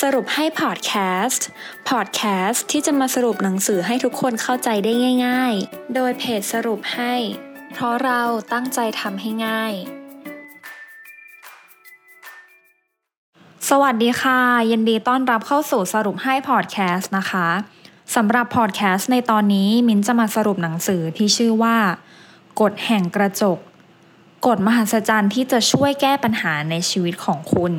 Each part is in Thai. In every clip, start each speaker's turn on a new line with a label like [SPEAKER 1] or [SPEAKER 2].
[SPEAKER 1] สรุปให้พอดแคสต์ พอดแคสต์ที่จะมาสรุปหนังสือให้ทุกคนเข้าใจได้ง่าย ๆ โดยเพจสรุปให้ เพราะเราตั้งใจทำให้ง่าย สวัสดีค่ะ ยินดีต้อนรับเข้าสู่สรุปให้พอดแคสต์นะคะสำหรับพอดแคสต์ในตอนนี้มิ้นจะมาสรุปหนังสือที่ชื่อว่า กฎแห่งกระจก กฎมหัศจรรย์ที่จะช่วยแก้ปัญหาในชีวิตของคุณ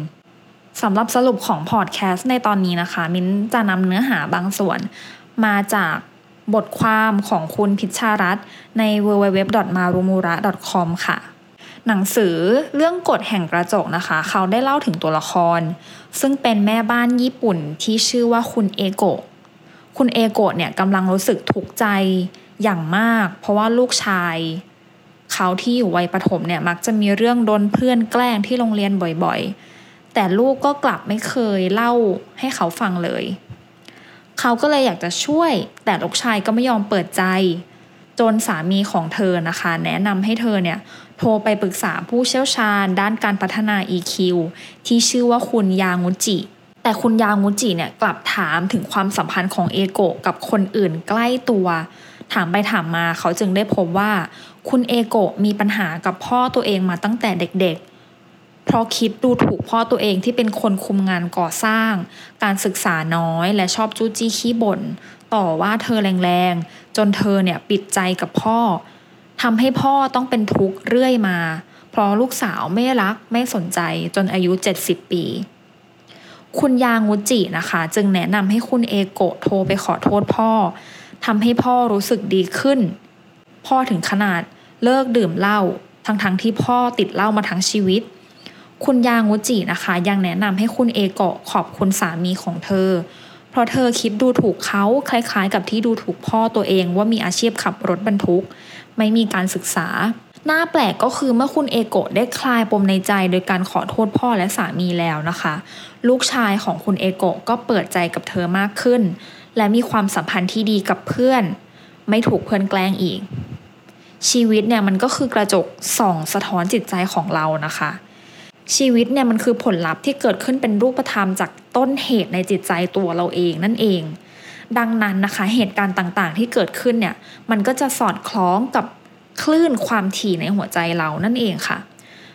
[SPEAKER 1] สำหรับสรุปของพอดแคสต์ในตอนนี้นะคะ มิ้นจะนำเนื้อหาบางส่วน มาจากบทความของคุณพิชชารัตใน www.marumura.com ค่ะ หนังสือเรื่องกฎแห่งกระจกนะคะ เขาได้เล่าถึงตัวละคร ซึ่งเป็นแม่บ้านญี่ปุ่นที่ชื่อว่าคุณเอโกะคุณเอโกะเนี่ยกำลังรู้สึกทุกข์ใจอย่างมาก เพราะว่าลูกชาย เขาที่อยู่วัยประถมเนี่ยมักจะมีเรื่องโดนเพื่อนแกล้งที่โรงเรียนบ่อยๆ แต่ลูกก็กลับไม่เคยเล่าให้เขาฟังเลย เขาก็เลยอยากจะช่วย แต่ลูกชายก็ไม่ยอมเปิดใจ จนสามีของเธอนะคะ แนะนำให้เธอเนี่ยโทรไปปรึกษาผู้เชี่ยวชาญ ด้านการพัฒนา EQ ที่ชื่อว่าคุณยางุจิ แต่คุณยางุจิเนี่ยกลับถามถึงความสัมพันธ์ของเอโกะกับคนอื่นใกล้ตัว ถามไปถามมาเขาจึงได้พบว่า คุณเอโกะมีปัญหากับพ่อตัวเองมาตั้งแต่เด็กๆ เพราะคิดดูถูกพ่อตัวเองที่เป็นคนคุมงานก่อสร้าง การศึกษาน้อยและชอบจู้จี้ขี้บ่น ต่อว่าเธอแรงๆ จนเธอเนี่ยปิดใจกับพ่อทำให้พ่อต้องเป็นทุกข์เรื่อยมา เพราะลูกสาวไม่รักไม่สนใจจนอายุ 70 ปี คุณยางุจินะคะ จึงแนะนำให้คุณเอโกะโทรไปขอโทษพ่อทำให้พ่อรู้สึกดีขึ้น พ่อถึงขนาดเลิกดื่มเหล้าทั้งๆทที่พ่อติดเหล้ามาทั้งชีวิต คุณยางุจินะคะ ยังแนะนำให้คุณเอโกะขอบคุณสามีของเธอ เพราะเธอคิดดูถูกเขาคล้ายๆ กับที่ดูถูกพ่อตัวเองว่ามีอาชีพขับรถบรรทุก ไม่มีการศึกษาหน้าแปลกก็คือเมื่อคุณเอโกะได้คลายปมในใจโดยการขอโทษพ่อและสามีแล้วนะคะ ลูกชายของคุณเอโกะก็เปิดใจกับเธอมากขึ้น และมีความสัมพันธ์ที่ดีกับเพื่อน ไม่ถูกเพื่อนแกล้งอีก ชีวิตเนี่ยมันก็คือกระจกส่องสะท้อนจิตใจของเรานะคะ ชีวิตเนี่ยมันคือผลลัพธ์ที่เกิดขึ้นเป็นรูปธรรมจากต้นเหตุในจิตใจตัวเราเองนั่นเอง ดังนั้นนะคะเหตุการณ์ต่างๆ ที่เกิดขึ้นเนี่ยมันก็จะสอดคล้องกับคลื่นความถี่ในหัวใจเรานั่นเองค่ะ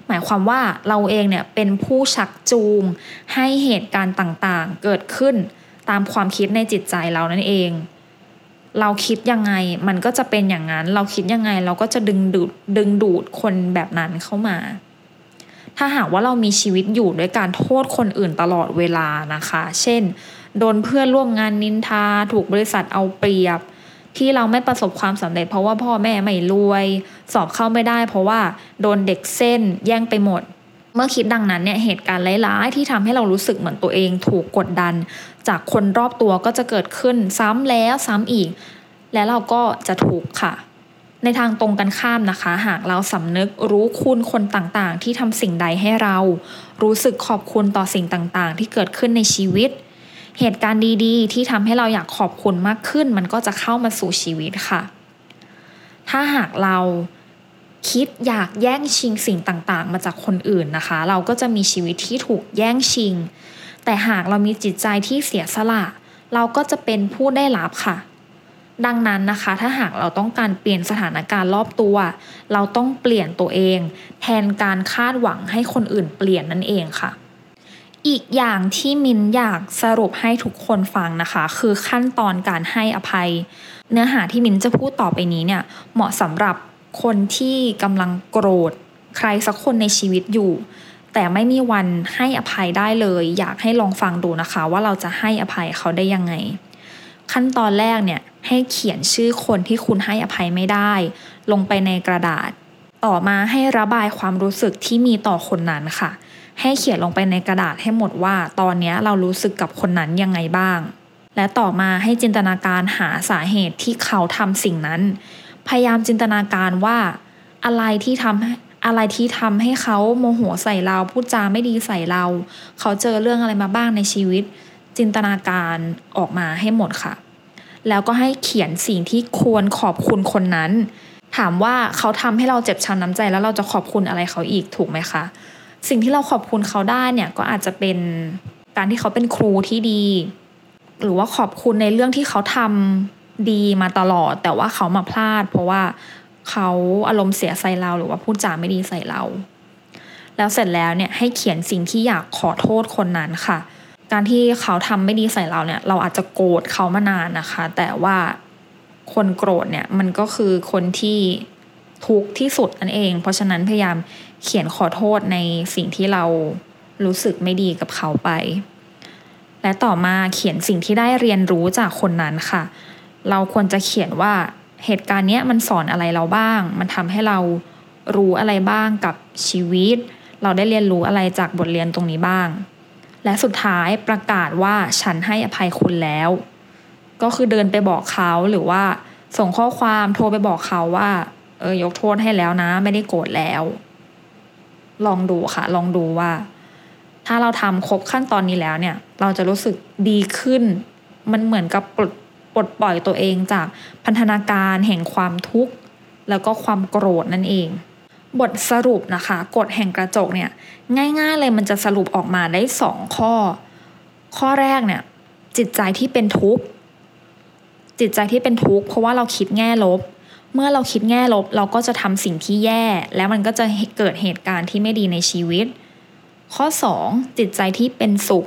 [SPEAKER 1] หมายความว่าเราเองเนี่ยเป็นผู้ชักจูง ให้เหตุการณ์ต่างๆ เกิดขึ้นตามความคิดในจิตใจเรานั่นเอง เราคิดยังไงมันก็จะเป็นอย่างนั้น เราคิดยังไงเราก็จะดึงดูดดึงดูดคนแบบนั้นเข้ามา ถ้าหากว่าเรามีชีวิตอยู่ด้วยการโทษคนอื่นตลอดเวลานะคะ เช่น โดนเพื่อนร่วมงานนินทา ถูกบริษัทเอาเปรียบ ที่เราไม่ประสบความสำเร็จ เพราะว่าพ่อแม่ไม่รวย สอบเข้าไม่ได้ เพราะว่าโดนเด็กเส้นแย่งไปหมด เมื่อคิดดังนั้นเนี่ยเหตุการณ์ร้ายๆที่ทำให้เรารู้สึกเหมือนตัวเองถูกกดดัน จากคนรอบตัวก็จะเกิดขึ้นซ้ำแล้วซ้ำอีก และเราก็จะถูกค่ะ ในทางตรงกันข้ามนะคะ หากเราสำนึกรู้คุณคนต่างๆ ที่ทำสิ่งใดให้เรา รู้สึกขอบคุณต่อสิ่งต่างๆ ที่เกิดขึ้นในชีวิต เหตุการณ์ดีๆ ที่ทำให้เราอยากขอบคุณมากขึ้น มันก็จะเข้ามาสู่ชีวิตค่ะ ถ้าหากเราคิดอยากแย่งชิงสิ่งต่างๆ มาจากคนอื่นนะคะ เราก็จะมีชีวิตที่ถูกแย่งชิง แต่หากเรามีจิตใจที่เสียสละ เราก็จะเป็นผู้ได้รับค่ะ ดังนั้นนะคะ ถ้าหากเราต้องการเปลี่ยนสถานการณ์รอบตัว เราต้องเปลี่ยนตัวเอง แทนการคาดหวังให้คนอื่นเปลี่ยนนั่นเองค่ะ อีกอย่างที่มินอยากสรุปให้ทุกคนฟังนะคะ คือขั้นตอนการให้อภัย เนื้อหาที่มินจะพูดต่อไปนี้เนี่ยเหมาะสำหรับคนที่กำลังโกรธ ใครสักคนในชีวิตอยู่ แต่ไม่มีวันให้อภัยได้เลย อยากให้ลองฟังดูนะคะ ว่าเราจะให้อภัยเขาได้ยังไง ขั้นตอนแรกเนี่ยให้เขียนชื่อคนที่คุณให้อภัยไม่ได้ ลงไปในกระดาษ ต่อมาให้ระบายความรู้สึกที่มีต่อคนนั้นค่ะ ให้เขียนลงไปในกระดาษให้หมดว่า ตอนนี้เรารู้สึกกับคนนั้นยังไงบ้าง และต่อมาให้จินตนาการหาสาเหตุที่เขาทำสิ่งนั้น พยายามจินตนาการว่า อะไรที่ทำอะไรที่ทำให้เขาโมโหใส่เราพูดจาไม่ดีใส่เรา เขาเจอเรื่องอะไรมาบ้างในชีวิต จินตนาการออกมาให้หมดค่ะ แล้วก็ให้เขียนสิ่งที่ควรขอบคุณคนนั้น ถามว่าเขาทำให้เราเจ็บช้ำน้ำใจแล้วเราจะขอบคุณอะไรเขาอีกถูกไหมคะ สิ่งที่เราขอบคุณเขาได้เนี่ยก็อาจจะเป็นการที่เขาเป็นครูที่ดี หรือว่าขอบคุณในเรื่องที่เขาทำดีมาตลอด แต่ว่าเขามาพลาด เพราะว่าเขาอารมณ์เสียใส่เราหรือว่าพูดจาไม่ดีใส่เรา แล้วเสร็จแล้วเนี่ยให้เขียนสิ่งที่อยากขอโทษคนนั้นค่ะ การที่เขาทำไม่ดีใส่เราเนี่ย เราอาจจะโกรธเขามานานนะคะ แต่ว่าคนโกรธเนี่ยมันก็คือคนที่ทุกข์ที่สุดนั่นเอง เพราะฉะนั้นพยายามเขียนขอโทษในสิ่งที่เรารู้สึกไม่ดีกับเขาไป และต่อมาเขียนสิ่งที่ได้เรียนรู้จากคนนั้นค่ะ เราควรจะเขียนว่าเหตุการณ์นี้มันสอนอะไรเราบ้าง มันทำให้เรารู้อะไรบ้างกับชีวิต เราได้เรียนรู้อะไรจากบทเรียนตรงนี้บ้าง และสุดท้ายประกาศว่าฉันให้อภัยคุณแล้ว ก็คือเดินไปบอกเขาหรือว่าส่งข้อความโทรไปบอกเขาว่า เออยกโทษให้แล้วนะ ไม่ได้โกรธแล้ว ลองดูค่ะ ลองดูว่า ถ้าเราทำครบขั้นตอนนี้แล้วเนี่ย เราจะรู้สึกดีขึ้น มันเหมือนกับปลดปลดปล่อยตัวเองจากพันธนาการแห่งความทุกข์ แล้วก็ความโกรธนั่นเอง บทสรุปนะคะกฎแห่งกระจกเนี่ยง่ายๆเลยมันจะสรุปออกมาได้สองข้อ ข้อแรกเนี่ยจิตใจที่เป็นทุกข์จิตใจที่เป็นทุกข์เพราะว่าเราคิดแง่ลบ เมื่อเราคิดแง่ลบเราก็จะทำสิ่งที่แย่ แล้วมันก็จะเกิดเหตุการณ์ที่ไม่ดีในชีวิต ข้อ 2 จิตใจที่เป็นสุข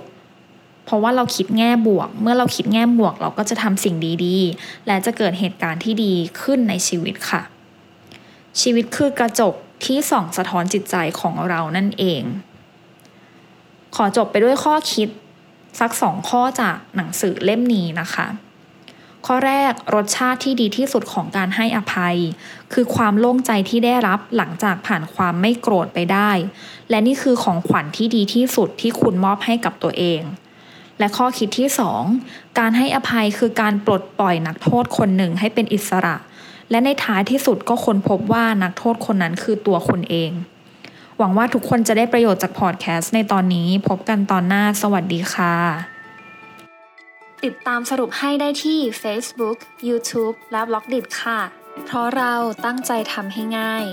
[SPEAKER 1] เพราะว่าเราคิดแง่บวก เมื่อเราคิดแง่บวก เราก็จะทำสิ่งดีๆ และจะเกิดเหตุการณ์ที่ดีขึ้นในชีวิตค่ะ ชีวิตคือกระจก ที่ส่องสะท้อนจิตใจของเรานั่นเอง ขอจบไปด้วยข้อคิดสักสองข้อจากหนังสือเล่มนี้นะคะ ข้อแรกรสชาติที่ดีที่สุดของการให้อภัย คือความโล่งใจที่ได้รับหลังจากผ่านความไม่โกรธไปได้ และนี่คือของขวัญที่ดีที่สุดที่คุณมอบให้กับตัวเอง และข้อคิดที่ 2 การให้อภัยคือการปลดปล่อยนักโทษคนหนึ่งให้เป็นอิสระ และในท้ายที่สุดก็ค้นพบว่านักโทษคนนั้นคือตัวคุณเอง หวังว่าทุกคนจะได้ประโยชน์จากพอดแคสต์ในตอนนี้พบกันตอนหน้าสวัสดีค่ะ
[SPEAKER 2] ติดตามสรุปให้ได้ที่ Facebook, YouTube และ b ล็อกดิค่ะ เพราะเราตั้งใจทำให้ง่าย